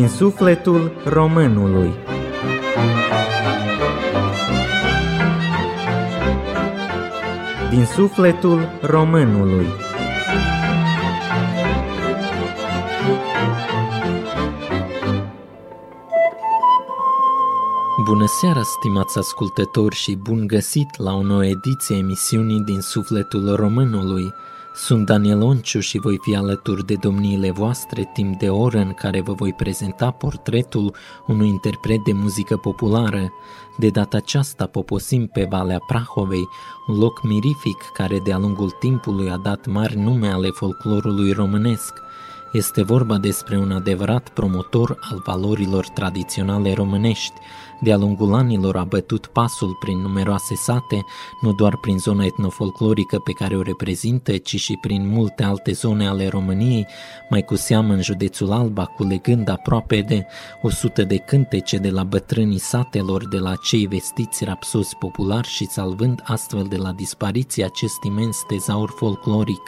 Din sufletul românului. Din sufletul românului. Bună seara, stimați ascultători și bun găsit la o nouă ediție emisiunii din sufletul românului – sunt Daniel Onciu și voi fi alături de domniile voastre timp de oră în care vă voi prezenta portretul unui interpret de muzică populară. De data aceasta poposim pe Valea Prahovei, un loc mirific care de-a lungul timpului a dat mari nume ale folclorului românesc. Este vorba despre un adevărat promotor al valorilor tradiționale românești, de-a lungul anilor a bătut pasul prin numeroase sate, nu doar prin zona etnofolclorică pe care o reprezintă, ci și prin multe alte zone ale României, mai cu seamă în județul Alba, culegând aproape de 100 de cântece de la bătrânii satelor, de la cei vestiți rapsozi populari și salvând astfel de la dispariție acest imens tezaur folcloric.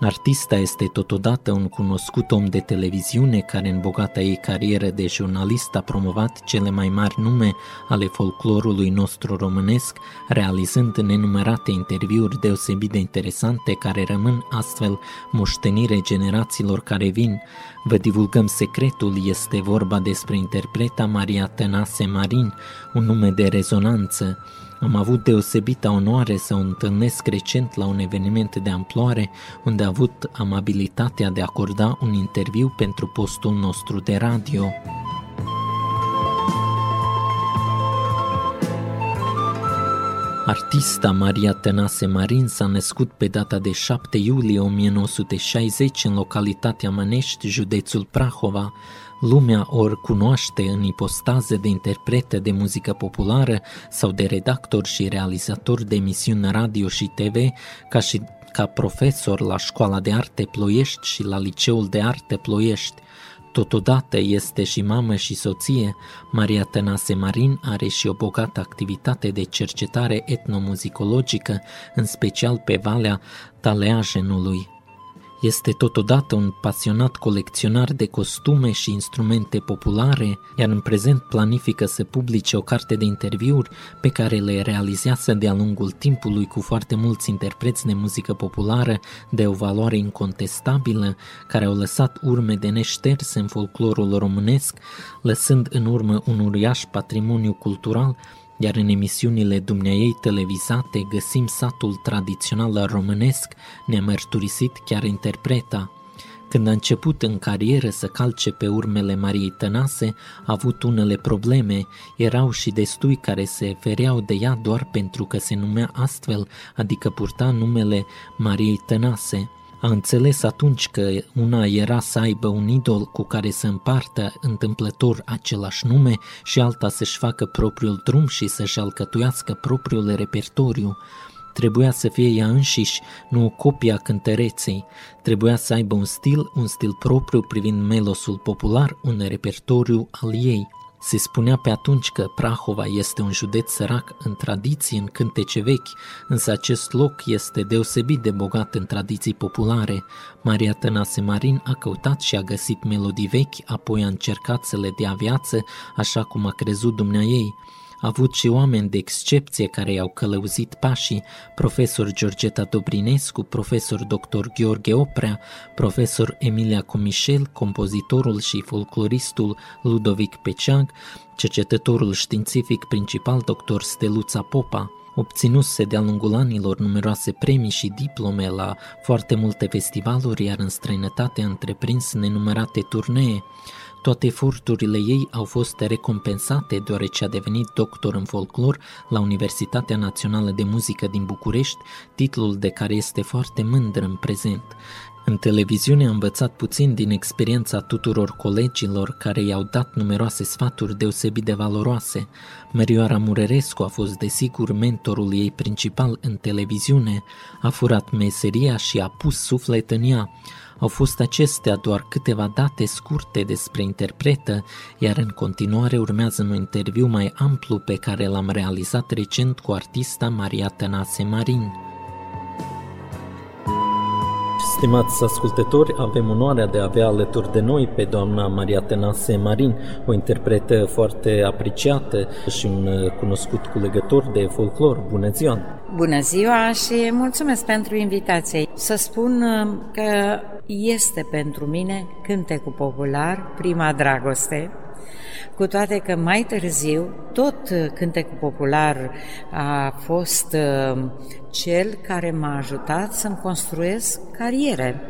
Artista este totodată un cunoscut om de televiziune care în bogata ei carieră de jurnalist a promovat cele mai mari nume ale folclorului nostru românesc, realizând nenumărate interviuri deosebit de interesante care rămân astfel moștenire generațiilor care vin. Vă divulgăm secretul, este vorba despre interpreta Maria Tănase Marin, un nume de rezonanță, am avut deosebită onoare să o întâlnesc recent la un eveniment de amploare unde a avut amabilitatea de a acorda un interviu pentru postul nostru de radio. Artista Maria Tănase Marin s-a născut pe data de 7 iulie 1960 în localitatea Mănești, județul Prahova, Lumea ori cunoaște în ipostaze de interprete de muzică populară sau de redactor și realizator de emisiuni radio și TV, ca și ca profesor la Școala de Arte Ploiești și la Liceul de Arte Ploiești. Totodată este și mamă și soție, Maria Tănase Marin are și o bogată activitate de cercetare etnomuzicologică, în special pe Valea Taleajenului. Este totodată un pasionat colecționar de costume și instrumente populare, iar în prezent planifică să publice o carte de interviuri pe care le realizează de-a lungul timpului cu foarte mulți interpreți de muzică populară de o valoare incontestabilă, care au lăsat urme de neșters în folclorul românesc, lăsând în urmă un uriaș patrimoniu cultural iar în emisiunile dumneaei televizate găsim satul tradițional românesc, nemărturisit chiar interpreta. Când a început în carieră să calce pe urmele Mariei Tănase, a avut unele probleme, erau și destui care se fereau de ea doar pentru că se numea astfel, adică purta numele Mariei Tănase. A înțeles atunci că una era să aibă un idol cu care să împartă întâmplător același nume și alta să-și facă propriul drum și să-și alcătuiască propriul repertoriu. Trebuia să fie ea înșiși, nu o copie a cântăreței. Trebuia să aibă un stil, un stil propriu privind melosul popular, un repertoriu al ei. Se spunea pe atunci că Prahova este un județ sărac în tradiții, în cântece vechi, însă acest loc este deosebit de bogat în tradiții populare. Maria Tănase Marin a căutat și a găsit melodii vechi, apoi a încercat să le dea viață așa cum a crezut dumnea ei. A avut și oameni de excepție care i-au călăuzit pașii, profesor Georgeta Dobrinescu, profesor dr. Gheorghe Oprea, profesor Emilia Comișel, compozitorul și folcloristul Ludovic Peceag, cercetătorul științific principal dr. Steluța Popa. Obținuse de-a lungul anilor numeroase premii și diplome la foarte multe festivaluri, iar în străinătate a întreprins nenumărate turnee. Toate eforturile ei au fost recompensate deoarece a devenit doctor în folclor la Universitatea Națională de Muzică din București, titlul de care este foarte mândră în prezent. În televiziune a învățat puțin din experiența tuturor colegilor care i-au dat numeroase sfaturi deosebit de valoroase. Mărioara Murerescu a fost desigur mentorul ei principal în televiziune, a furat meseria și a pus suflet în ea. Au fost acestea doar câteva date scurte despre interpretă, iar în continuare urmează un interviu mai amplu pe care l-am realizat recent cu artista Maria Tănase Marin. Stimați ascultători, avem onoarea de a avea alături de noi pe doamna Maria Tenase Marin, o interpretă foarte apreciată și un cunoscut culegător de folclor. Bună ziua! Bună ziua și mulțumesc pentru invitație. Să spun uh, că este pentru mine cântecul popular, prima dragoste, cu toate că mai târziu tot cântecul popular a fost uh, cel care m-a ajutat să-mi construiesc cariere.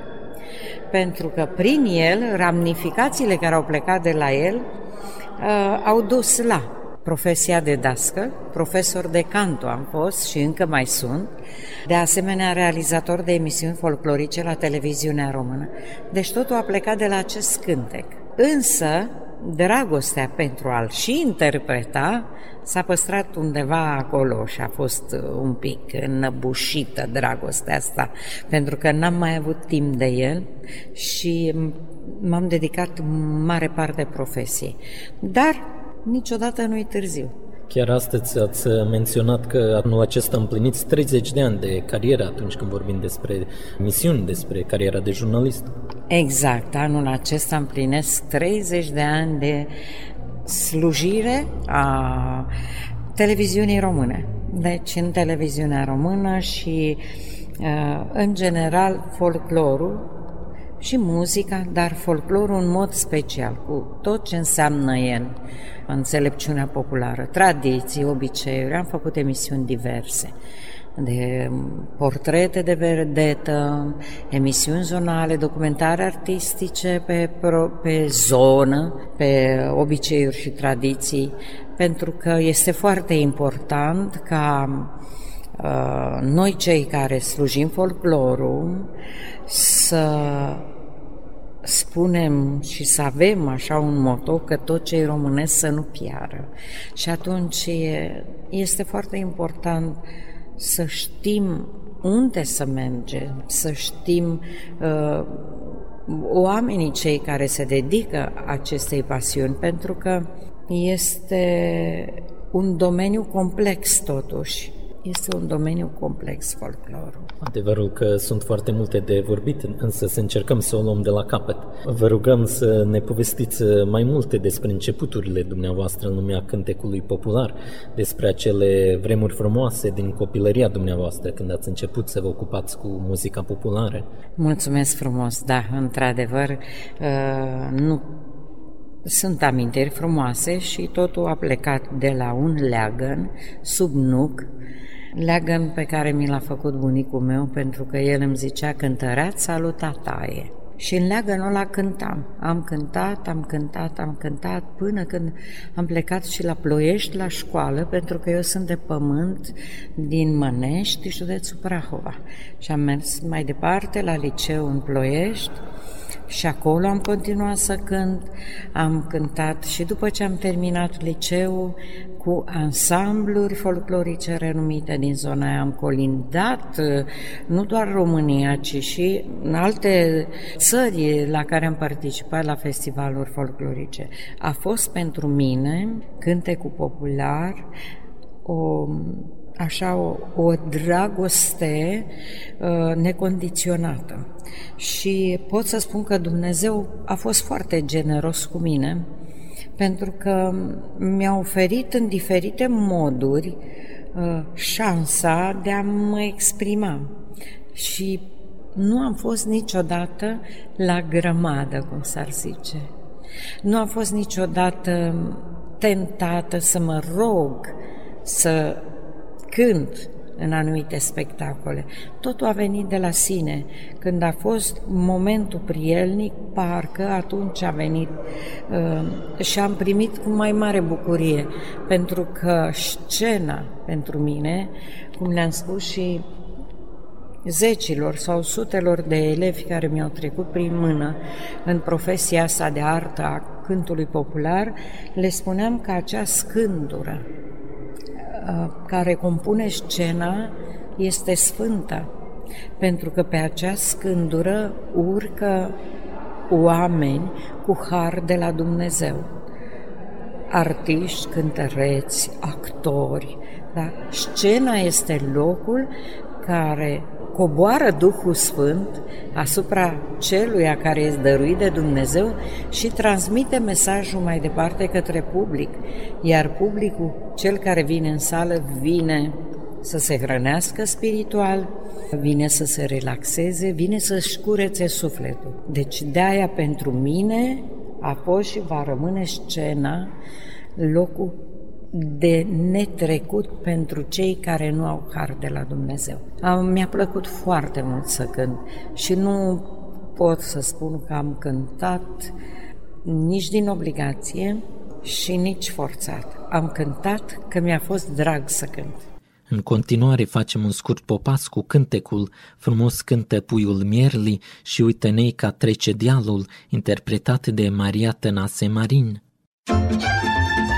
Pentru că prin el, ramificațiile care au plecat de la el uh, au dus la profesia de dască, profesor de canto am fost și încă mai sunt, de asemenea realizator de emisiuni folclorice la televiziunea română. Deci totul a plecat de la acest cântec. Însă, dragostea pentru a-l și interpreta s-a păstrat undeva acolo și a fost uh, un pic înăbușită dragostea asta, pentru că n-am mai avut timp de el și m-am dedicat mare parte profesiei. Dar niciodată nu-i târziu. Chiar astăzi ați menționat că anul acesta împliniți 30 de ani de carieră atunci când vorbim despre misiuni, despre cariera de jurnalist. Exact, anul acesta împlinesc 30 de ani de slujire a televiziunii române. Deci în televiziunea română și uh, în general folclorul și muzica, dar folclorul în mod special, cu tot ce înseamnă el, înțelepciunea populară, tradiții, obiceiuri. Am făcut emisiuni diverse de portrete de vedetă, emisiuni zonale, documentare artistice pe, pro, pe zonă, pe obiceiuri și tradiții, pentru că este foarte important ca uh, noi cei care slujim folclorul să spunem și să avem așa un moto că tot ce e românesc să nu piară. Și atunci este foarte important să știm unde să mergem, să știm uh, oamenii cei care se dedică acestei pasiuni, pentru că este un domeniu complex totuși este un domeniu complex, folclorul. Adevărul că sunt foarte multe de vorbit, însă să încercăm să o luăm de la capăt. Vă rugăm să ne povestiți mai multe despre începuturile dumneavoastră în lumea cântecului popular, despre acele vremuri frumoase din copilăria dumneavoastră, când ați început să vă ocupați cu muzica populară. Mulțumesc frumos, da, într-adevăr, uh, nu sunt amintiri frumoase și totul a plecat de la un leagăn sub nuc leagăn pe care mi l-a făcut bunicul meu pentru că el îmi zicea cântăreați saluta taie. Și în leagănul ăla cântam. Am cântat, am cântat, am cântat până când am plecat și la Ploiești la școală, pentru că eu sunt de pământ din Mănești, județul Prahova. Și am mers mai departe la liceu în Ploiești și acolo am continuat să cânt, am cântat și după ce am terminat liceul cu ansambluri folclorice renumite din zona aia, am colindat nu doar România, ci și în alte țări la care am participat la festivaluri folclorice. A fost pentru mine cântecul popular o așa o, o dragoste uh, necondiționată. Și pot să spun că Dumnezeu a fost foarte generos cu mine pentru că mi-a oferit în diferite moduri uh, șansa de a mă exprima. Și nu am fost niciodată la grămadă, cum s-ar zice. Nu am fost niciodată tentată să mă rog să cânt în anumite spectacole. Totul a venit de la sine. Când a fost momentul prielnic, parcă atunci a venit uh, și am primit cu mai mare bucurie, pentru că scena pentru mine, cum le-am spus și zecilor sau sutelor de elevi care mi-au trecut prin mână în profesia asta de artă a cântului popular, le spuneam că acea scândură Uh, care compune scena este sfântă, pentru că pe acea scândură urcă oameni cu har de la Dumnezeu. Artiști, cântăreți, actori, da? Scena este locul care coboară Duhul Sfânt asupra celuia care este dăruit de Dumnezeu și transmite mesajul mai departe către public, iar publicul, cel care vine în sală, vine să se hrănească spiritual, vine să se relaxeze, vine să-și curețe sufletul. Deci de-aia pentru mine a fost și va rămâne scena locul de netrecut pentru cei care nu au har de la Dumnezeu. Mi-a plăcut foarte mult să cânt și nu pot să spun că am cântat nici din obligație și nici forțat. Am cântat că mi-a fost drag să cânt. În continuare facem un scurt popas cu cântecul Frumos cântă puiul mierli și uite nei ca trece dialul, interpretat de Maria Tănase Marin. Muzica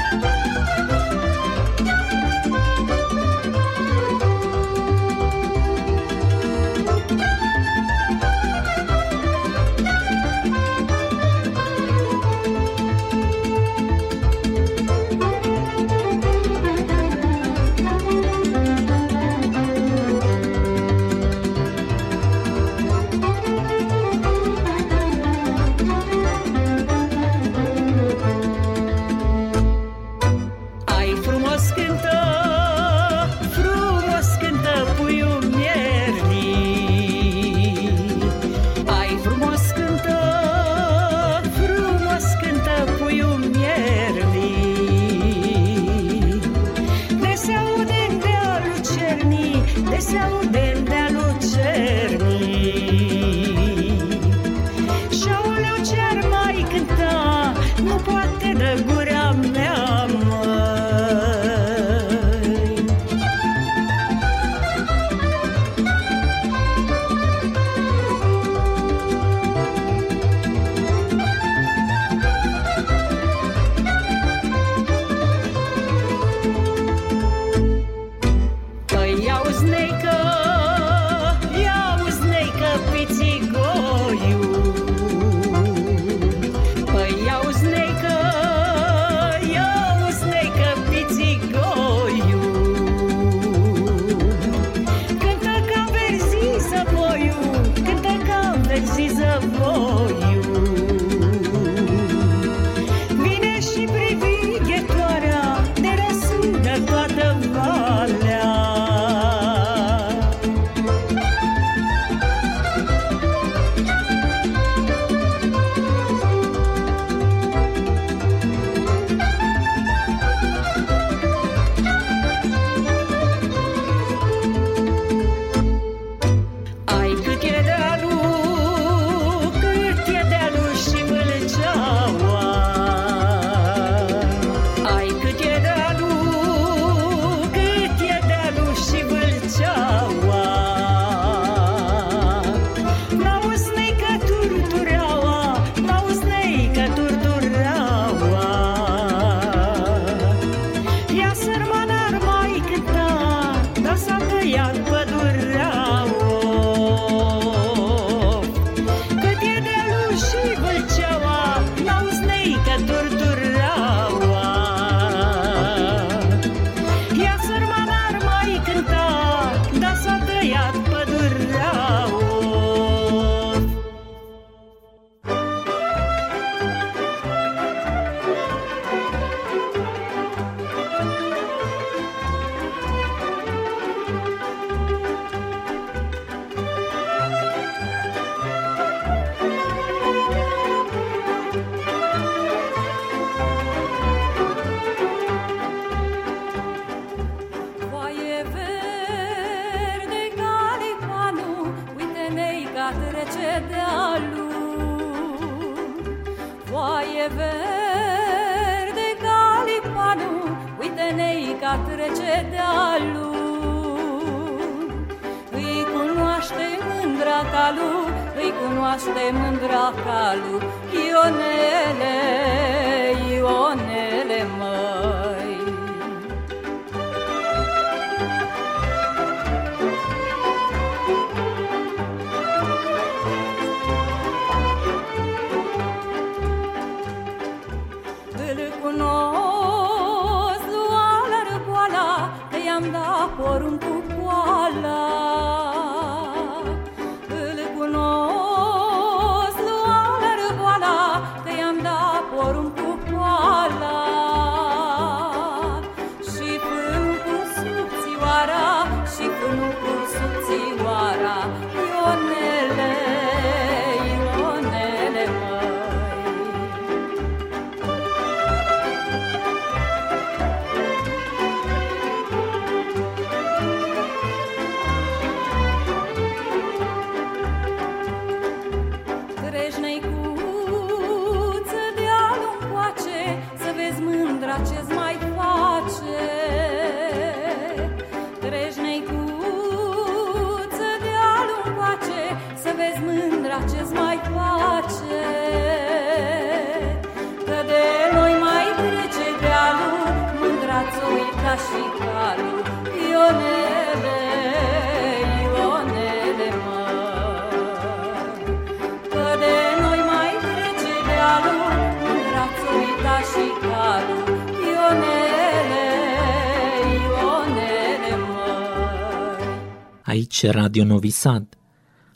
Aici Radio Novi Sad.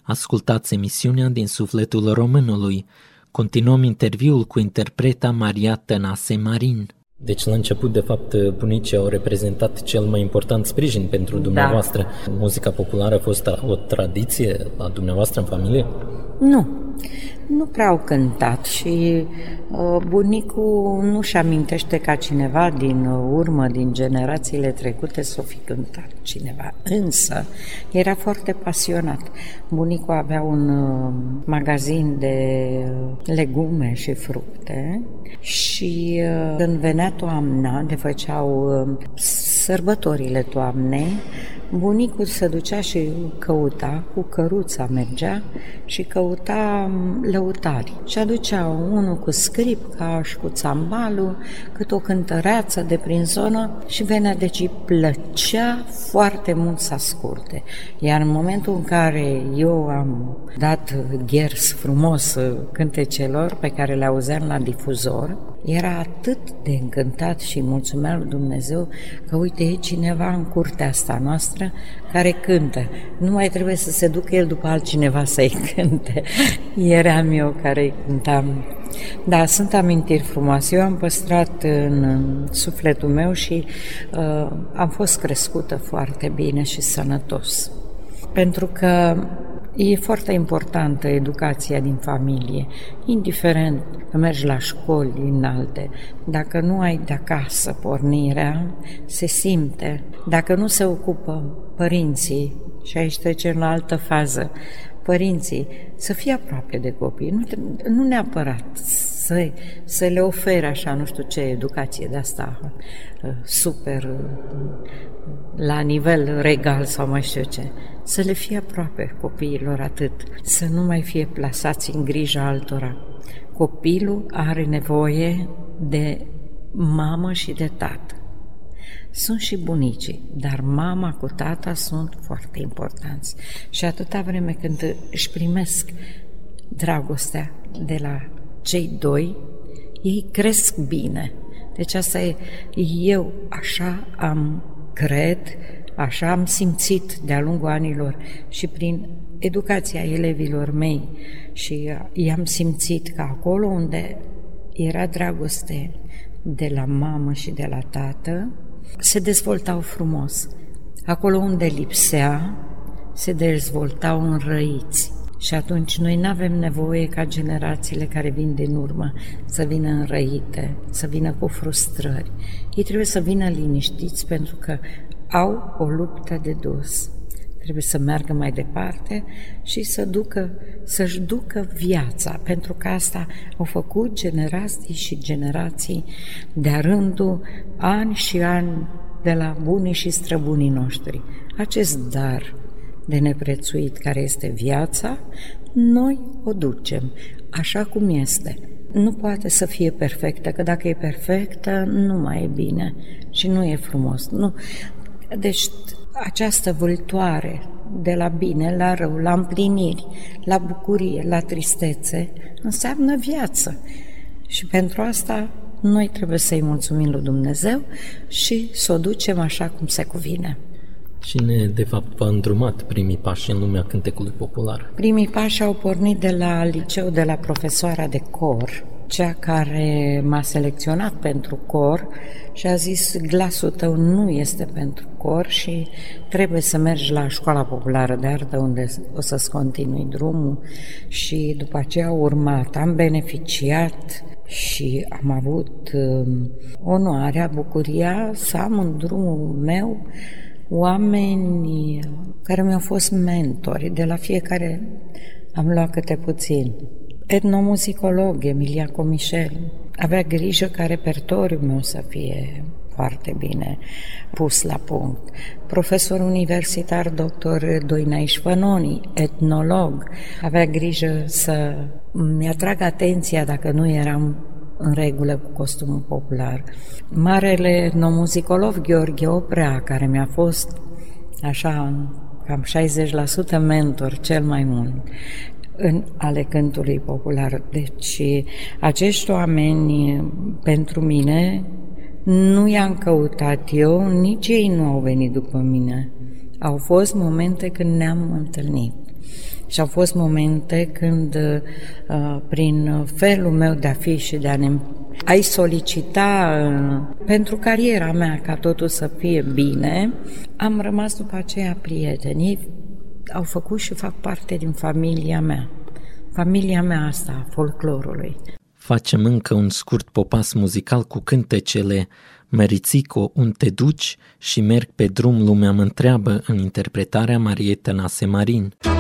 Ascultați emisiunea din sufletul românului. Continuăm interviul cu interpreta Maria Tănase Marin. Deci la început, de fapt, bunicii au reprezentat cel mai important sprijin pentru da. dumneavoastră. Da. Muzica populară a fost o tradiție la dumneavoastră în familie? Nu, nu prea au cântat și uh, bunicul nu-și amintește ca cineva din urmă, din generațiile trecute, să o fi cântat cineva. Însă, era foarte pasionat. Bunicul avea un uh, magazin de legume și fructe și uh, când venea toamna, de făceau uh, sărbătorile toamnei, Bunicul se ducea și căuta, cu căruța mergea și căuta lăutari. Și aducea unul cu scripca și cu țambalul, cât o cântăreață de prin zonă și venea, deci îi plăcea foarte mult să asculte. Iar în momentul în care eu am dat ghers frumos cântecelor pe care le auzeam la difuzor, era atât de încântat și mulțumea lui Dumnezeu că uite e cineva în curtea asta noastră care cântă. Nu mai trebuie să se ducă el după altcineva să-i cânte. Eram eu care îi cântam. Da, sunt amintiri frumoase. Eu am păstrat în sufletul meu și uh, am fost crescută foarte bine și sănătos. Pentru că E foarte importantă educația din familie, indiferent că mergi la școli înalte. Dacă nu ai de acasă pornirea, se simte. Dacă nu se ocupă părinții, și aici trecem la altă fază, părinții să fie aproape de copii, nu, nu neapărat să, să le ofere așa, nu știu ce, educație de asta uh, super uh, la nivel regal sau mai știu ce, să le fie aproape copiilor atât, să nu mai fie plasați în grija altora. Copilul are nevoie de mamă și de tată. Sunt și bunicii, dar mama cu tata sunt foarte importanți. Și atâta vreme când își primesc dragostea de la cei doi, ei cresc bine. Deci asta e, eu așa am, cred, așa am simțit de-a lungul anilor și prin educația elevilor mei și i-am simțit că acolo unde era dragoste de la mamă și de la tată, se dezvoltau frumos. Acolo unde lipsea, se dezvoltau înrăiți. Și atunci noi nu avem nevoie ca generațiile care vin din urmă să vină înrăite, să vină cu frustrări. Ei trebuie să vină liniștiți pentru că au o luptă de dus. Trebuie să meargă mai departe și să ducă, să-și ducă viața, pentru că asta au făcut generații și generații de-a rândul, ani și ani de la bunii și străbunii noștri. Acest dar de neprețuit care este viața, noi o ducem așa cum este. Nu poate să fie perfectă, că dacă e perfectă, nu mai e bine și nu e frumos. Nu. Deci această vâltoare de la bine, la rău, la împliniri, la bucurie, la tristețe, înseamnă viață. Și pentru asta noi trebuie să-i mulțumim lui Dumnezeu și să o ducem așa cum se cuvine. Cine, de fapt, v-a îndrumat primii pași în lumea cântecului popular? Primii pași au pornit de la liceu, de la profesoara de cor, cea care m-a selecționat pentru cor și a zis glasul tău nu este pentru cor și trebuie să mergi la școala populară de artă unde o să-ți continui drumul și după aceea a urmat, am beneficiat și am avut um, onoarea, bucuria să am în drumul meu oameni care mi-au fost mentori, de la fiecare am luat câte puțin. Etnomuzicolog Emilia Comișel avea grijă ca repertoriul meu să fie foarte bine pus la punct. Profesor universitar dr. Doina Ișfănoni, etnolog, avea grijă să mi-atrag atenția dacă nu eram în regulă cu costumul popular. Marele etnomuzicolog Gheorghe Oprea, care mi-a fost așa cam 60% mentor cel mai mult, în ale cântului popular. Deci acești oameni pentru mine nu i-am căutat eu, nici ei nu au venit după mine. Au fost momente când ne-am întâlnit. Și au fost momente când, uh, prin felul meu de a fi și de a ne ai solicita uh, pentru cariera mea ca totul să fie bine, am rămas după aceea prieteni au făcut și fac parte din familia mea. Familia mea asta, a folclorului. Facem încă un scurt popas muzical cu cântecele Merițico, un te duci și merg pe drum lumea mă întreabă în interpretarea Mariei Tănase Marin. catifea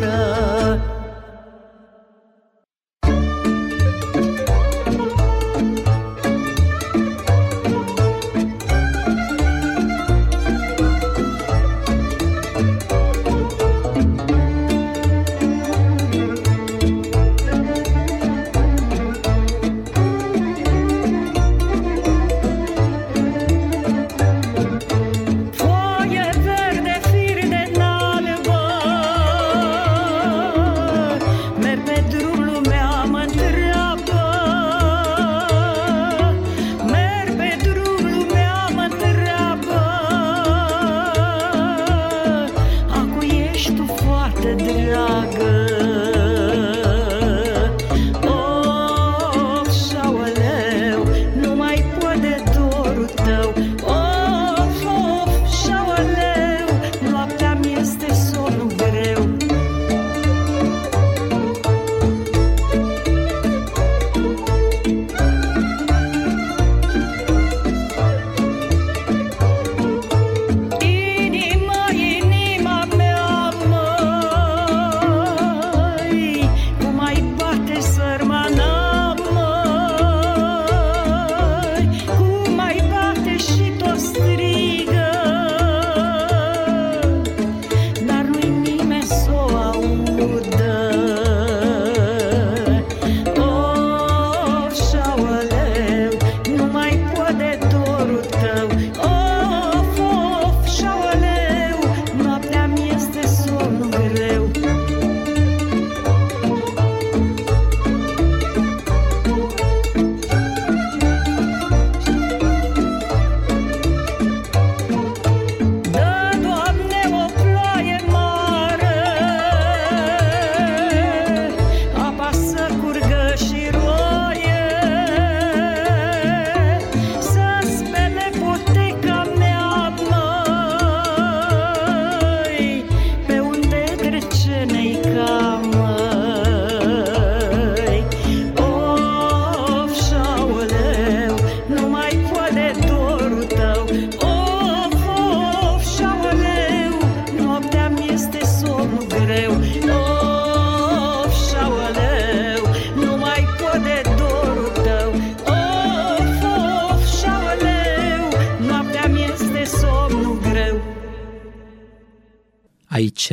cara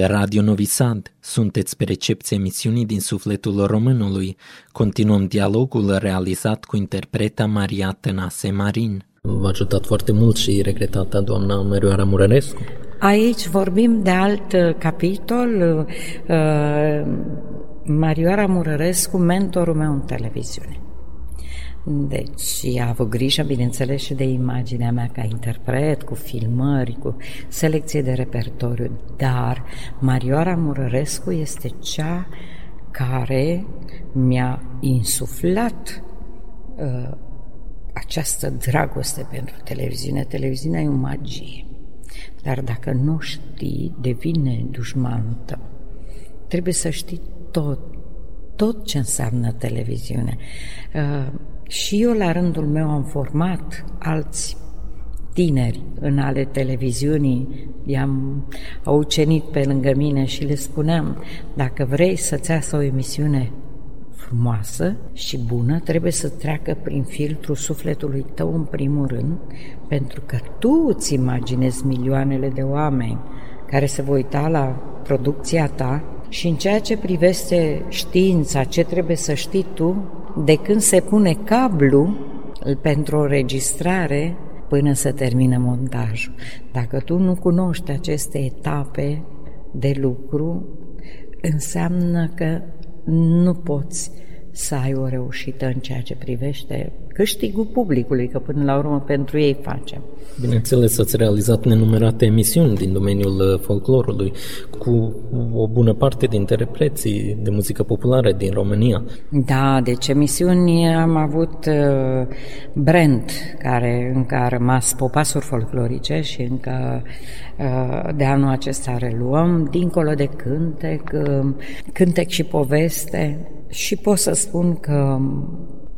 Radio Novi Sad, sunteți pe recepție emisiunii din sufletul românului. Continuăm dialogul realizat cu interpreta Maria Tănase Marin. V-a ajutat foarte mult și regretata doamna Mărioara Murărescu. Aici vorbim de alt uh, capitol, uh, Marioara Murărescu, mentorul meu în televiziune. Deci a avut grijă, bineînțeles, și de imaginea mea ca interpret, cu filmări, cu selecție de repertoriu, dar Marioara Murărescu este cea care mi-a insuflat uh, această dragoste pentru televiziune. Televiziunea e o magie, dar dacă nu știi, devine dușmanul tău. Trebuie să știi tot, tot ce înseamnă televiziune. Uh, și eu, la rândul meu, am format alți tineri în ale televiziunii, i-am ucenit pe lângă mine și le spuneam, dacă vrei să-ți iasă o emisiune frumoasă și bună, trebuie să treacă prin filtrul sufletului tău în primul rând, pentru că tu îți imaginezi milioanele de oameni care se vor uita la producția ta și în ceea ce privește știința, ce trebuie să știi tu, de când se pune cablu pentru o registrare până să termină montajul. Dacă tu nu cunoști aceste etape de lucru, înseamnă că nu poți să ai o reușită în ceea ce privește câștigul publicului, că până la urmă pentru ei facem. Bineînțeles, ați realizat nenumerate emisiuni din domeniul uh, folclorului cu o bună parte din interpreții de muzică populară din România. Da, deci emisiuni am avut uh, Brent, care încă a rămas popasuri folclorice și încă uh, de anul acesta reluăm, dincolo de cântec, cântec și poveste și pot să spun că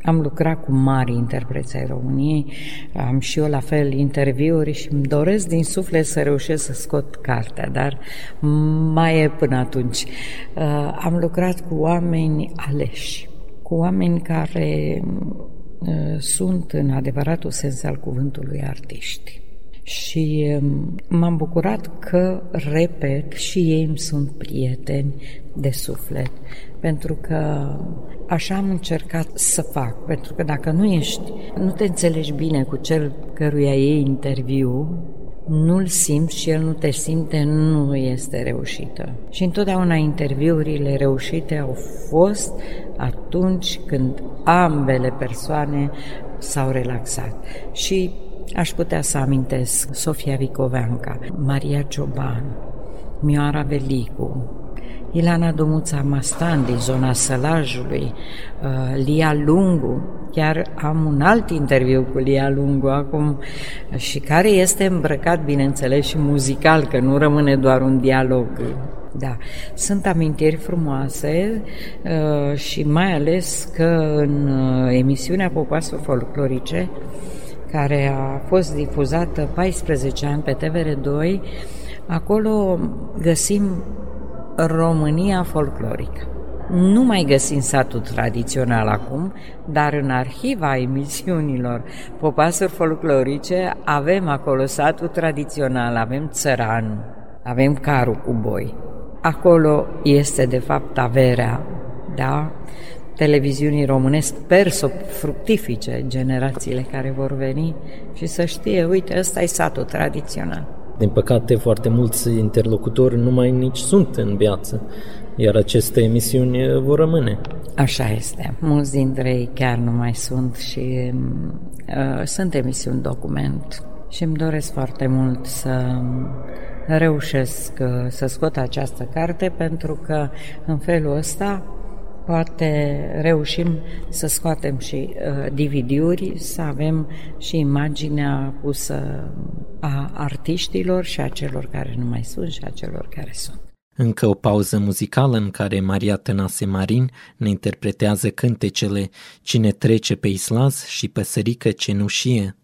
am lucrat cu mari interpreți ai României, am și eu la fel interviuri și îmi doresc din suflet să reușesc să scot cartea, dar mai e până atunci. Uh, am lucrat cu oameni aleși, cu oameni care uh, sunt în adevăratul sens al cuvântului artiști. Și um, m-am bucurat că, repet, și ei îmi sunt prieteni de suflet, pentru că așa am încercat să fac, pentru că dacă nu ești, nu te înțelegi bine cu cel căruia iei interviu, nu-l simți și el nu te simte, nu este reușită. Și întotdeauna interviurile reușite au fost atunci când ambele persoane s-au relaxat. Și aș putea să amintesc Sofia Vicoveanca, Maria Cioban, Mioara Velicu, Ilana Domuța Mastan din zona Sălajului, uh, Lia Lungu, chiar am un alt interviu cu Lia Lungu acum și care este îmbrăcat, bineînțeles, și muzical, că nu rămâne doar un dialog. Da, sunt amintiri frumoase uh, și mai ales că în uh, emisiunea Popasul Folclorice, care a fost difuzată 14 ani pe TVR2, acolo găsim România folclorică. Nu mai găsim satul tradițional acum, dar în arhiva emisiunilor Popasuri folclorice avem acolo satul tradițional, avem țăranul, avem carul cu boi. Acolo este de fapt averea, da? Televiziunii române, sper să fructifice generațiile care vor veni și să știe, uite, ăsta e satul tradițional. Din păcate, foarte mulți interlocutori nu mai nici sunt în viață, iar aceste emisiuni vor rămâne. Așa este. Mulți dintre ei chiar nu mai sunt și uh, sunt emisiuni document și îmi doresc foarte mult să reușesc uh, să scot această carte pentru că în felul ăsta poate reușim să scoatem și uh, DVD-uri, să avem și imaginea pusă a artiștilor și a celor care nu mai sunt și a celor care sunt. Încă o pauză muzicală în care Maria Tănase Marin ne interpretează cântecele Cine trece pe Islaz și Păsărică cenușie.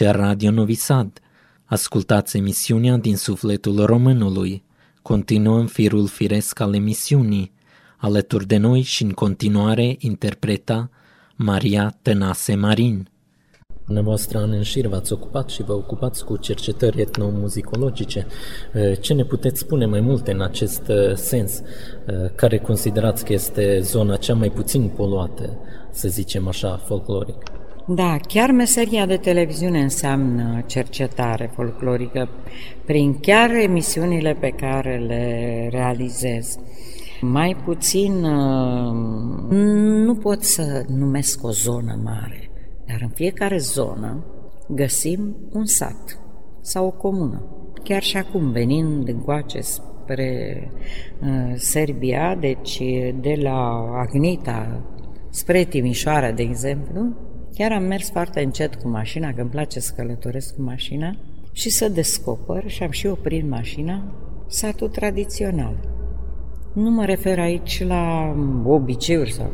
Aici Radio Novi Sad. Ascultați emisiunea din sufletul românului. Continuăm firul firesc al emisiunii. Alături de noi și în continuare interpreta Maria Tănase Marin. Dumneavoastră, în șir, v-ați ocupat și vă ocupați cu cercetări etnomuzicologice. Ce ne puteți spune mai multe în acest sens? Care considerați că este zona cea mai puțin poluată, să zicem așa, folcloric? Da, chiar meseria de televiziune înseamnă cercetare folclorică prin chiar emisiunile pe care le realizez. Mai puțin uh, nu pot să numesc o zonă mare, dar în fiecare zonă găsim un sat sau o comună. Chiar și acum, venind încoace spre uh, Serbia, deci de la Agnita spre Timișoara, de exemplu, Chiar am mers foarte încet cu mașina, că îmi place să călătoresc cu mașina, și să descoper, și am și oprit mașina, satul tradițional. Nu mă refer aici la obiceiuri sau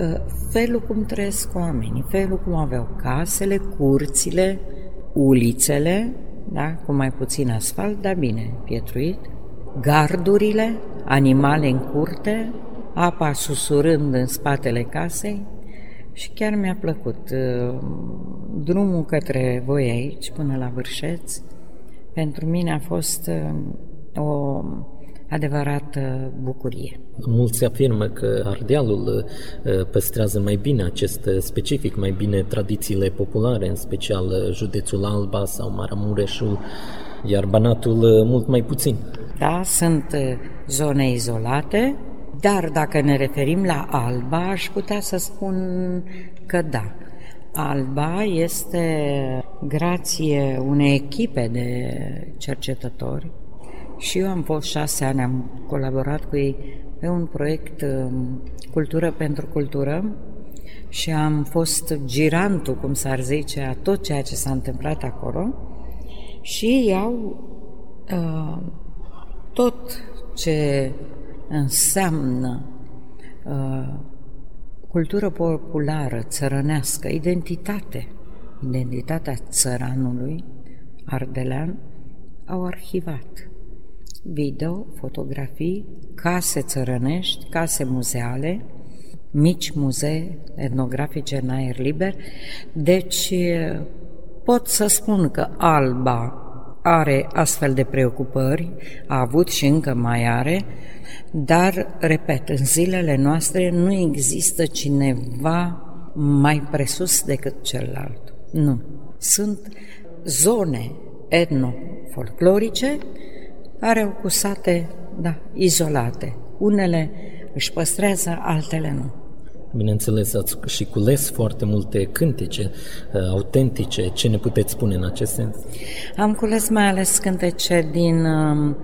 ă, felul cum trăiesc oamenii, felul cum aveau casele, curțile, ulițele, da, cu mai puțin asfalt, dar bine, pietruit, gardurile, animale în curte, apa susurând în spatele casei, și chiar mi-a plăcut. Uh, drumul către voi aici, până la Vârșeț, pentru mine a fost uh, o adevărată bucurie. Mulți afirmă că Ardealul uh, păstrează mai bine acest specific, mai bine tradițiile populare, în special județul Alba sau Maramureșul, iar Banatul mult mai puțin. Da, sunt zone izolate, dar dacă ne referim la Alba, aș putea să spun că da. Alba este, grație unei echipe de cercetători, și eu am fost șase ani, am colaborat cu ei pe un proiect um, Cultură pentru Cultură și am fost girantul, cum s-ar zice, a tot ceea ce s-a întâmplat acolo și ei au uh, tot ce înseamnă uh, cultură populară, țărănească, identitate, identitatea țăranului ardelean, au arhivat video, fotografii, case țărănești, case muzeale, mici muzee etnografice în aer liber. Deci pot să spun că Alba are astfel de preocupări, a avut și încă mai are, dar, repet, în zilele noastre nu există cineva mai presus decât celălalt. Nu. Sunt zone etno-folclorice care au cusate, da, izolate. Unele își păstrează, altele nu. Bineînțeles, ați și cules foarte multe cântece uh, autentice. Ce ne puteți spune în acest sens? Am cules mai ales cântece din uh,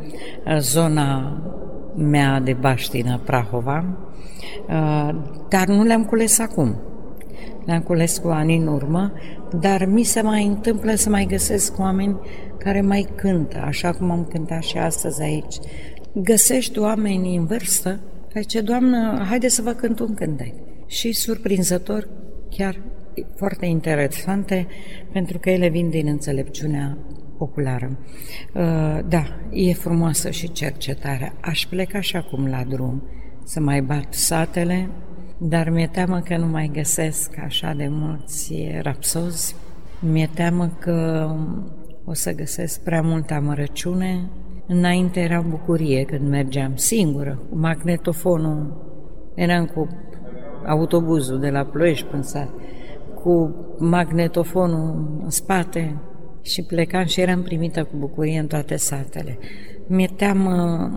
zona mea de baștină, Prahova, uh, dar nu le-am cules acum. Le-am cules cu ani în urmă, dar mi se mai întâmplă să mai găsesc oameni care mai cântă, așa cum am cântat și astăzi aici. Găsești oameni în vârstă care zice, Doamnă, haide să vă cânt un cântec și surprinzător, chiar foarte interesante, pentru că ele vin din înțelepciunea populară. Uh, da, e frumoasă și cercetarea. Aș pleca și acum la drum să mai bat satele, dar mi-e teamă că nu mai găsesc așa de mulți rapsozi. Mi-e teamă că o să găsesc prea multă amărăciune. Înainte era bucurie când mergeam singură, cu magnetofonul. Eram cu autobuzul de la Ploiești până sat, cu magnetofonul în spate și plecam și eram primită cu bucurie în toate satele. Mi-e teamă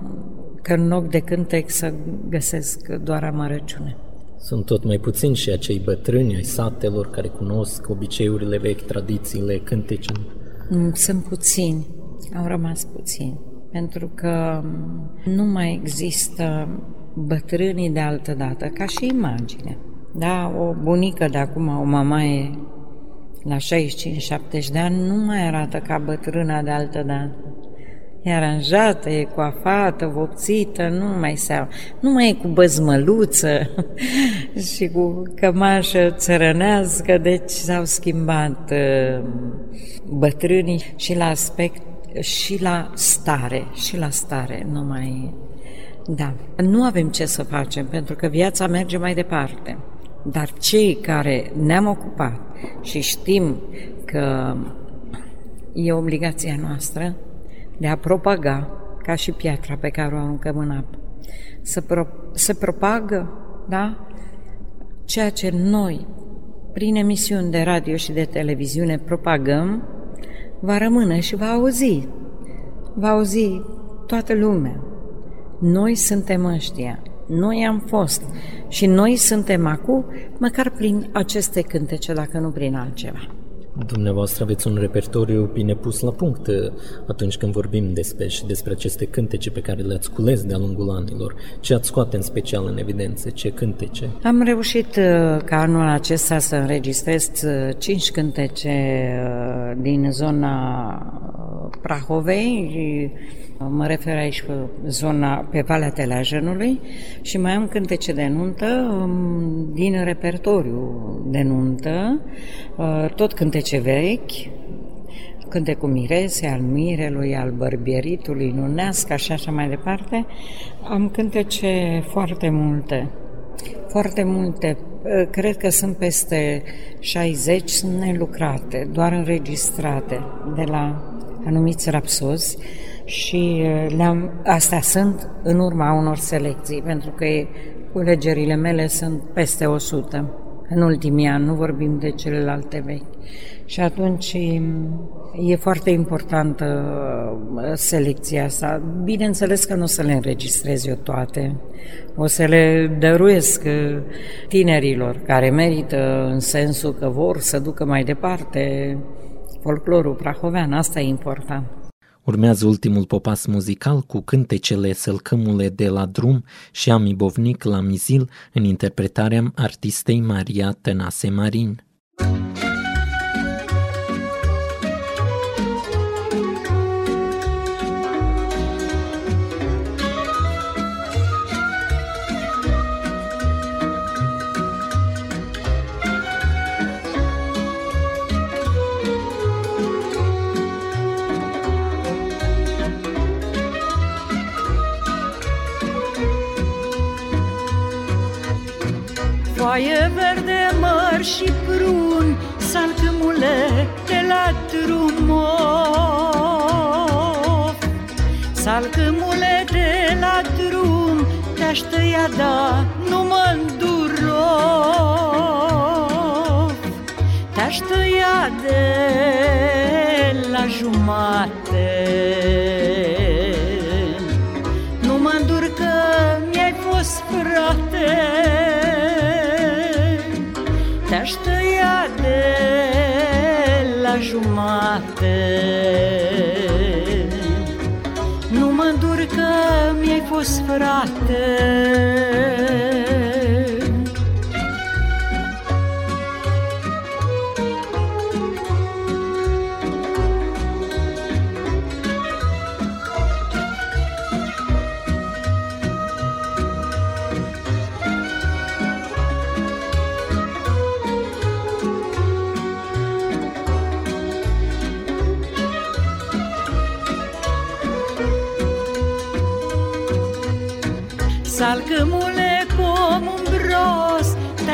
că în loc de cântec să găsesc doar amărăciune. Sunt tot mai puțini și acei bătrâni ai satelor care cunosc obiceiurile vechi, tradițiile, cântece. Mm, sunt puțini, au rămas puțini, pentru că nu mai există bătrânii de altă dată, ca și imagine. Da, o bunică de acum, o mamaie la 65-70 de ani, nu mai arată ca bătrâna de altă dată. E aranjată, e coafată, vopțită, nu mai seamă. Nu mai e cu băzmăluță și cu cămașă țărănească, deci s-au schimbat uh, bătrânii și la aspect și la stare, și la stare, nu mai... Da, nu avem ce să facem, pentru că viața merge mai departe. Dar cei care ne-am ocupat și știm că e obligația noastră de a propaga, ca și piatra pe care o aruncăm în apă, să, pro, să propagă, da? Ceea ce noi, prin emisiuni de radio și de televiziune, propagăm, va rămâne și va auzi. Va auzi toată lumea. Noi suntem ăștia. Noi am fost și noi suntem acum, măcar prin aceste cântece, dacă nu prin altceva. Dumneavoastră aveți un repertoriu bine pus la punct uh, atunci când vorbim despre și despre aceste cântece pe care le-ați cules de-a lungul anilor. Ce ați scoate în special în evidență? Ce cântece? Am reușit uh, ca anul acesta să înregistrez uh, cinci cântece din zona Prahovei, Mă refer aici pe zona, pe Valea Teleajenului și mai am cântece de nuntă um, din repertoriu de nuntă, uh, tot cântece vechi, cântecul Mirese, al Mirelui, al Bărbieritului, Nuneasca și așa mai departe. Am cântece foarte multe, foarte multe. Uh, cred că sunt peste 60, sunt nelucrate, doar înregistrate de la anumiți rapsozi și uh, le-am, astea sunt în urma unor selecții, pentru că culegerile mele sunt peste 100 în ultimii ani, nu vorbim de celelalte vechi. Și atunci e foarte importantă uh, selecția asta. Bineînțeles că nu o să le înregistrez eu toate, o să le dăruiesc uh, tinerilor care merită în sensul că vor să ducă mai departe folclorul prahovean, asta e important. Urmează ultimul popas muzical cu cântecele Sălcămule de la drum și Ami Bovnic la Mizil în interpretarea artistei Maria Tănase Marin. Foaie verde măr și prun Salcâmule de la drumov Salcâmule de la drum Te-aș tăia, da, nu mă îndurov Te-aș tăia de la jumate. Nu mă îndur că mi-ai fost frate te-aș tăia de la jumate. Nu mă îndur că mi-ai fost frate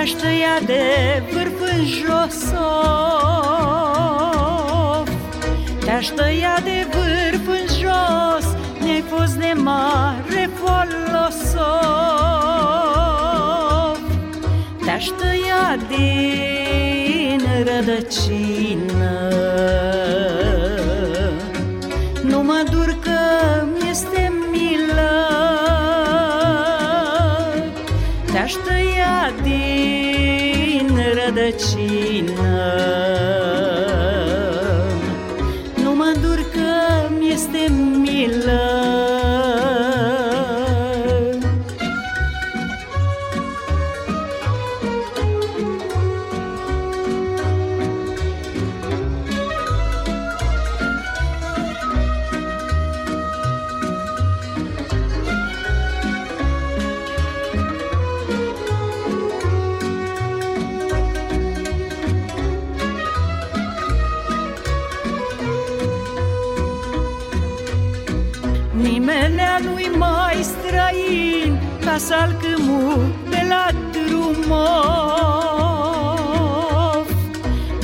mi-aș tăia de vârf în jos of. Te-aș tăia de vârf în jos Ne-ai fost de mare folos of. Te-aș tăia din rădăcini străin Ca să-l de la Drumov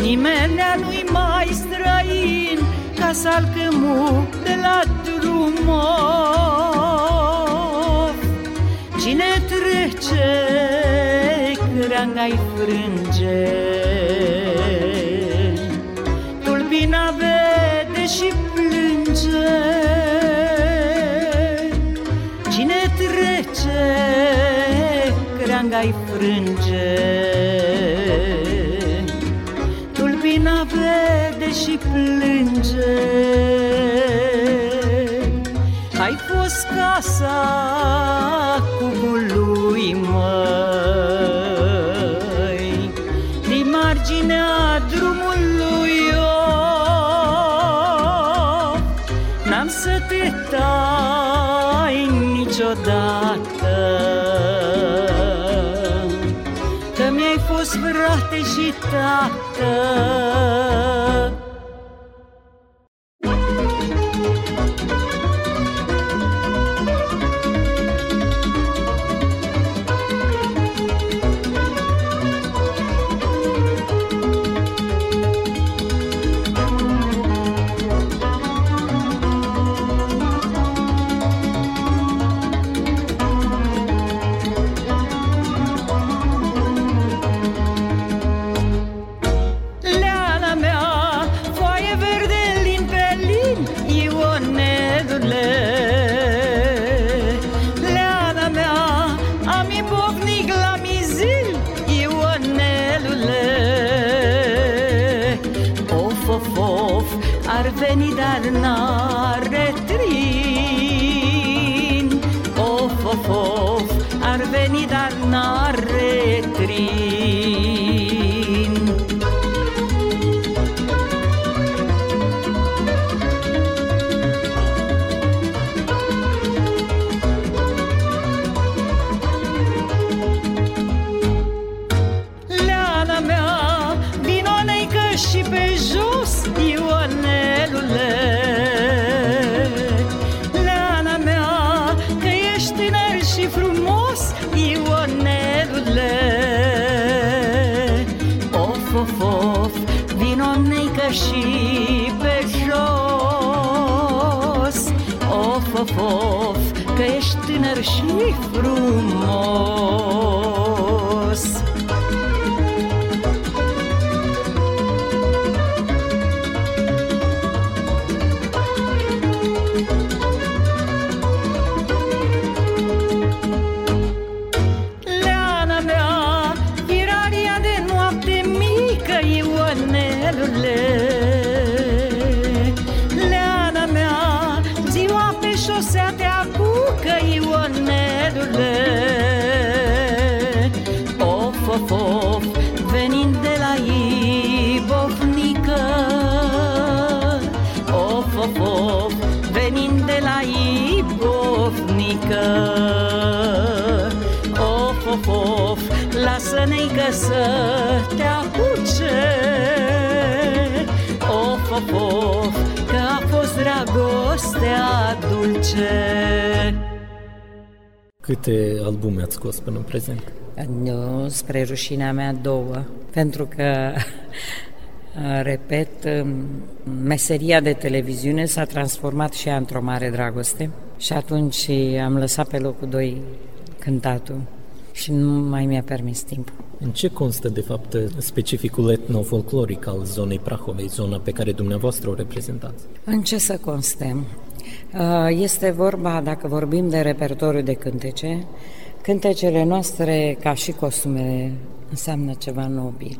Nimenea nu-i mai străin Ca să-l de la Drumov Cine trece, creanga-i frânge? görünce Portar veni dar nare trin Of, of, of, ar veni dar nare trin fof, că ești tânăr și frumos. să te apuce. Of, of, of, că a fost dragostea dulce. Câte albume ați scos până în prezent? Nu, spre rușinea mea două, pentru că repet, meseria de televiziune s-a transformat și ea într-o mare dragoste. Și atunci am lăsat pe locul doi cântatul și nu mai mi-a permis timp. În ce constă, de fapt, specificul etnofolcloric al zonei Prahovei, zona pe care dumneavoastră o reprezentați? În ce să constem? Uh, este vorba, dacă vorbim de repertoriu de cântece, cântecele noastre, ca și costume, înseamnă ceva nobil,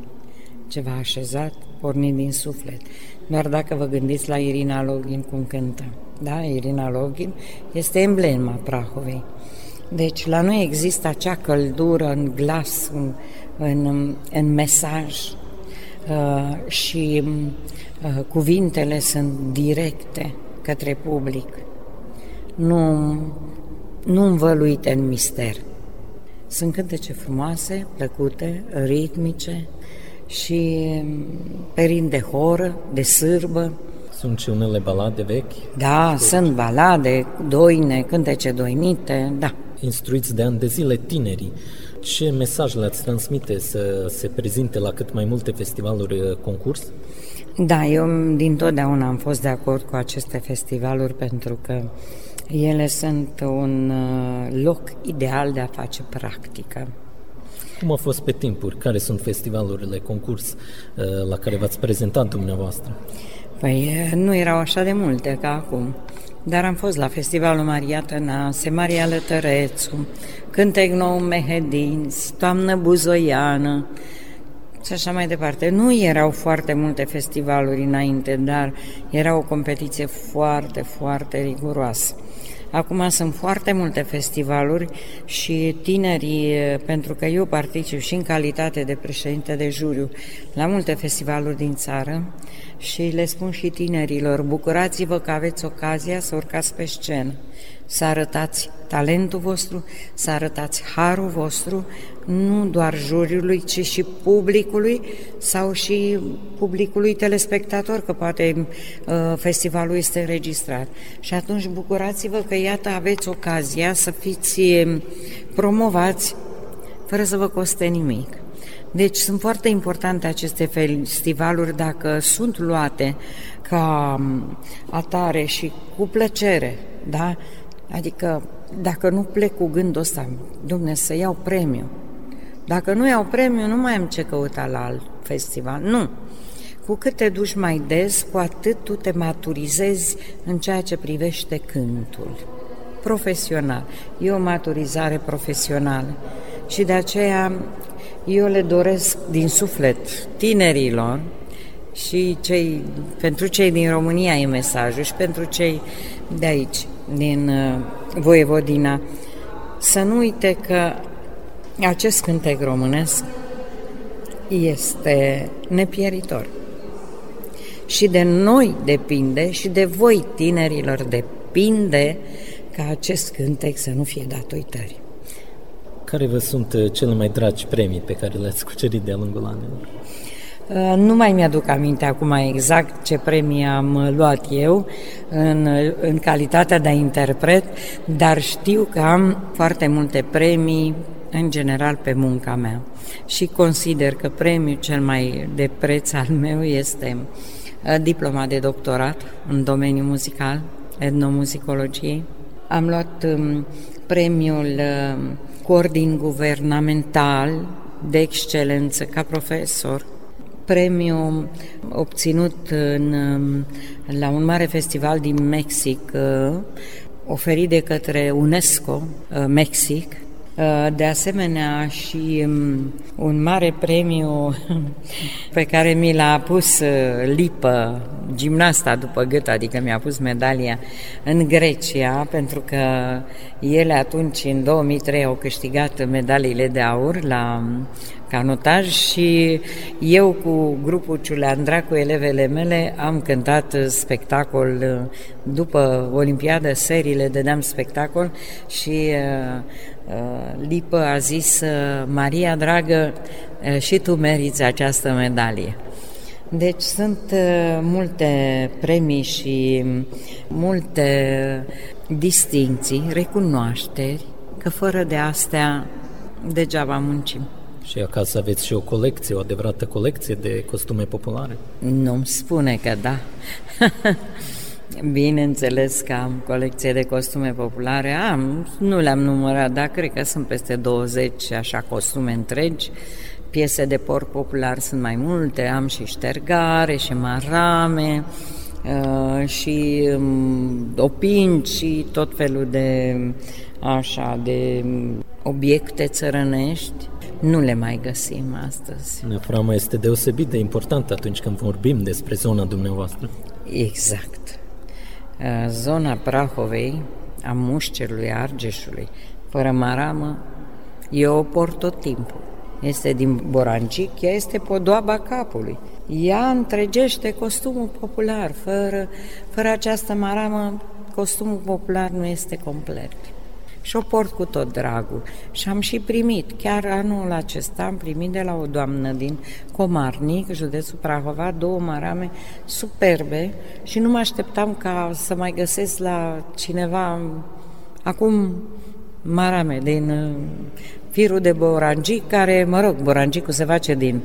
ceva așezat, pornit din suflet. Doar dacă vă gândiți la Irina Login cum cântă. Da, Irina Login este emblema Prahovei. Deci la noi există acea căldură în glas, în, în, în mesaj uh, și uh, cuvintele sunt directe către public, nu, nu învăluite în mister. Sunt cântece frumoase, plăcute, ritmice și perin de horă, de sârbă. Sunt și unele balade vechi? Da, sunt balade, doine, cântece doinite, da. Instruiți de ani de zile tinerii. Ce mesaj le-ați transmite să se prezinte la cât mai multe festivaluri uh, concurs? Da, eu din totdeauna am fost de acord cu aceste festivaluri pentru că ele sunt un uh, loc ideal de a face practică. Cum a fost pe timpuri? Care sunt festivalurile, concurs uh, la care v-ați prezentat dumneavoastră? Păi nu erau așa de multe ca acum, dar am fost la Festivalul Maria Tănase, Maria Lătărețu, Cântec Nou Mehedinți, Toamnă Buzoiană, și așa mai departe. Nu erau foarte multe festivaluri înainte, dar era o competiție foarte, foarte riguroasă. Acum sunt foarte multe festivaluri și tinerii, pentru că eu particip și în calitate de președinte de juriu la multe festivaluri din țară și le spun și tinerilor, bucurați-vă că aveți ocazia să urcați pe scenă, să arătați talentul vostru, să arătați harul vostru, nu doar juriului, ci și publicului sau și publicului telespectator, că poate uh, festivalul este înregistrat. Și atunci bucurați-vă că iată aveți ocazia să fiți um, promovați fără să vă coste nimic. Deci sunt foarte importante aceste festivaluri dacă sunt luate ca um, atare și cu plăcere, da? Adică dacă nu plec cu gândul ăsta, Dumnezeu, să iau premiu, dacă nu iau premiu, nu mai am ce căuta la alt festival. Nu. Cu cât te duci mai des, cu atât tu te maturizezi în ceea ce privește cântul. Profesional. E o maturizare profesională. Și de aceea eu le doresc din suflet tinerilor și cei, pentru cei din România e mesajul și pentru cei de aici, din uh, Voievodina, să nu uite că acest cântec românesc este nepieritor. Și de noi depinde și de voi, tinerilor, depinde ca acest cântec să nu fie dat uitării. Care vă sunt uh, cele mai dragi premii pe care le-ați cucerit de-a lungul anilor? Uh, nu mai mi-aduc aminte acum exact ce premii am uh, luat eu în, în calitatea de interpret, dar știu că am foarte multe premii în general pe munca mea și consider că premiul cel mai de preț al meu este uh, diploma de doctorat în domeniul muzical, etnomuzicologiei. Am luat um, premiul Cordin Guvernamental de excelență ca profesor premiu obținut în, la un mare festival din Mexic, uh, oferit de către UNESCO uh, Mexic, uh, de asemenea și um, un mare premiu pe care mi l-a pus Lipă, gimnasta după gât, adică mi-a pus medalia în Grecia, pentru că ele atunci, în 2003, au câștigat medaliile de aur la canotaj și eu cu grupul Ciuleandra, cu elevele mele, am cântat spectacol după Olimpiadă, seriile dădeam spectacol și uh, uh, Lipă a zis, uh, Maria dragă, uh, și tu meriți această medalie. Deci sunt uh, multe premii și multe distinții, recunoașteri că fără de astea degeaba muncim. Și acasă aveți și o colecție, o adevărată colecție de costume populare? Nu-mi spune că da. Bineînțeles că am colecție de costume populare, am, nu le-am numărat, dar cred că sunt peste 20 așa costume întregi. Piese de porc popular sunt mai multe, am și ștergare și marame uh, și um, opinci și tot felul de așa de obiecte țărănești nu le mai găsim astăzi. Neaframa este deosebit de importantă atunci când vorbim despre zona dumneavoastră. Exact. Uh, zona Prahovei, a Mușcerului, a Argeșului, fără maramă, e o port tot timpul. Este din Borancic, ea este podoaba capului. Ea întregește costumul popular. Fără, fără această maramă, costumul popular nu este complet și o port cu tot dragul. Și am și primit, chiar anul acesta am primit de la o doamnă din Comarnic, județul Prahova, două marame superbe și nu mă așteptam ca să mai găsesc la cineva acum marame din uh, firul de borangic, care, mă rog, borangicul se face din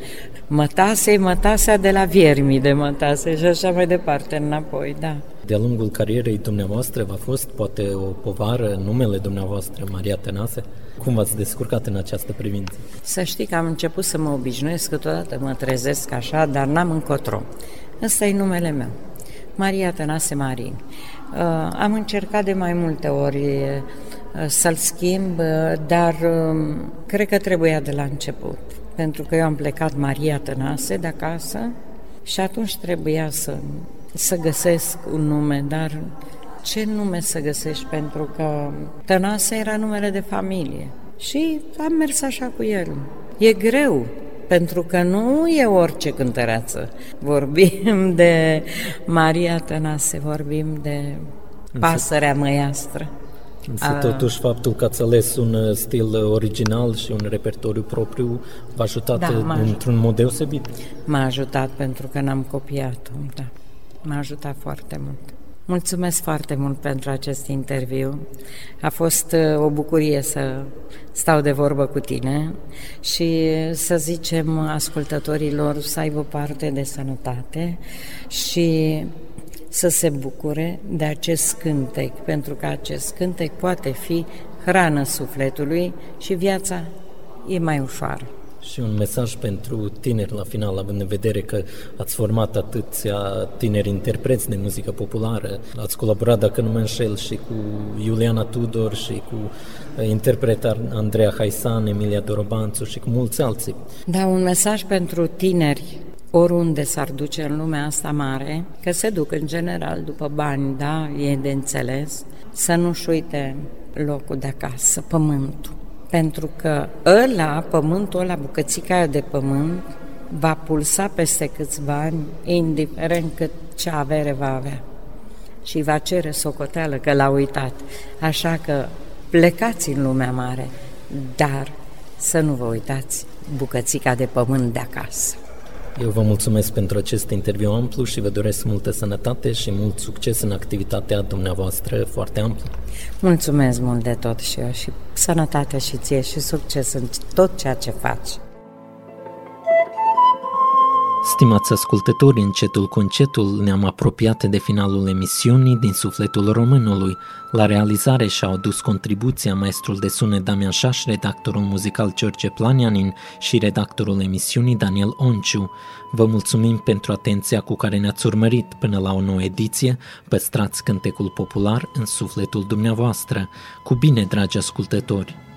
mătase, mătasea de la viermi de mătase și așa mai departe, înapoi, da. De-a lungul carierei dumneavoastră v-a fost poate o povară numele dumneavoastră, Maria Tenase? Cum v-ați descurcat în această privință? Să știi că am început să mă obișnuiesc, câteodată mă trezesc așa, dar n-am încotro. Ăsta e numele meu, Maria Tenase Marin. Uh, am încercat de mai multe ori uh, să-l schimb, uh, dar um, cred că trebuia de la început. Pentru că eu am plecat Maria Tănase de acasă și atunci trebuia să să găsesc un nume, dar ce nume să găsești? Pentru că Tănase era numele de familie și am mers așa cu el. E greu, pentru că nu e orice cântăreață. Vorbim de Maria Tănase, vorbim de pasărea măiastră. Însă a... totuși faptul că ați ales un uh, stil original și un repertoriu propriu v-a ajutat da, uh, într-un mod deosebit. M-a ajutat pentru că n-am copiat-o, da m-a ajutat foarte mult. Mulțumesc foarte mult pentru acest interviu. A fost uh, o bucurie să stau de vorbă cu tine și să zicem ascultătorilor să aibă parte de sănătate și să se bucure de acest cântec, pentru că acest cântec poate fi hrană sufletului și viața e mai ușoară. Și un mesaj pentru tineri la final, având în vedere că ați format atâția tineri interpreți de muzică populară, ați colaborat, dacă nu mă înșel, și cu Iuliana Tudor și cu uh, interpreta Andreea Haisan, Emilia Dorobanțu și cu mulți alții. Da, un mesaj pentru tineri oriunde s-ar duce în lumea asta mare, că se duc în general după bani, da, e de înțeles, să nu-și uite locul de acasă, pământul pentru că ăla, pământul ăla, bucățica aia de pământ, va pulsa peste câțiva ani, indiferent cât ce avere va avea. Și va cere socoteală că l-a uitat. Așa că plecați în lumea mare, dar să nu vă uitați bucățica de pământ de acasă. Eu vă mulțumesc pentru acest interviu amplu și vă doresc multă sănătate și mult succes în activitatea dumneavoastră foarte amplă. Mulțumesc mult de tot și eu și sănătate și ție și succes în tot ceea ce faci. Stimați ascultători, încetul cu încetul ne-am apropiat de finalul emisiunii din sufletul românului. La realizare și-au adus contribuția maestrul de sunet Damian Șaș, redactorul muzical George Planianin și redactorul emisiunii Daniel Onciu. Vă mulțumim pentru atenția cu care ne-ați urmărit până la o nouă ediție. Păstrați cântecul popular în sufletul dumneavoastră. Cu bine, dragi ascultători!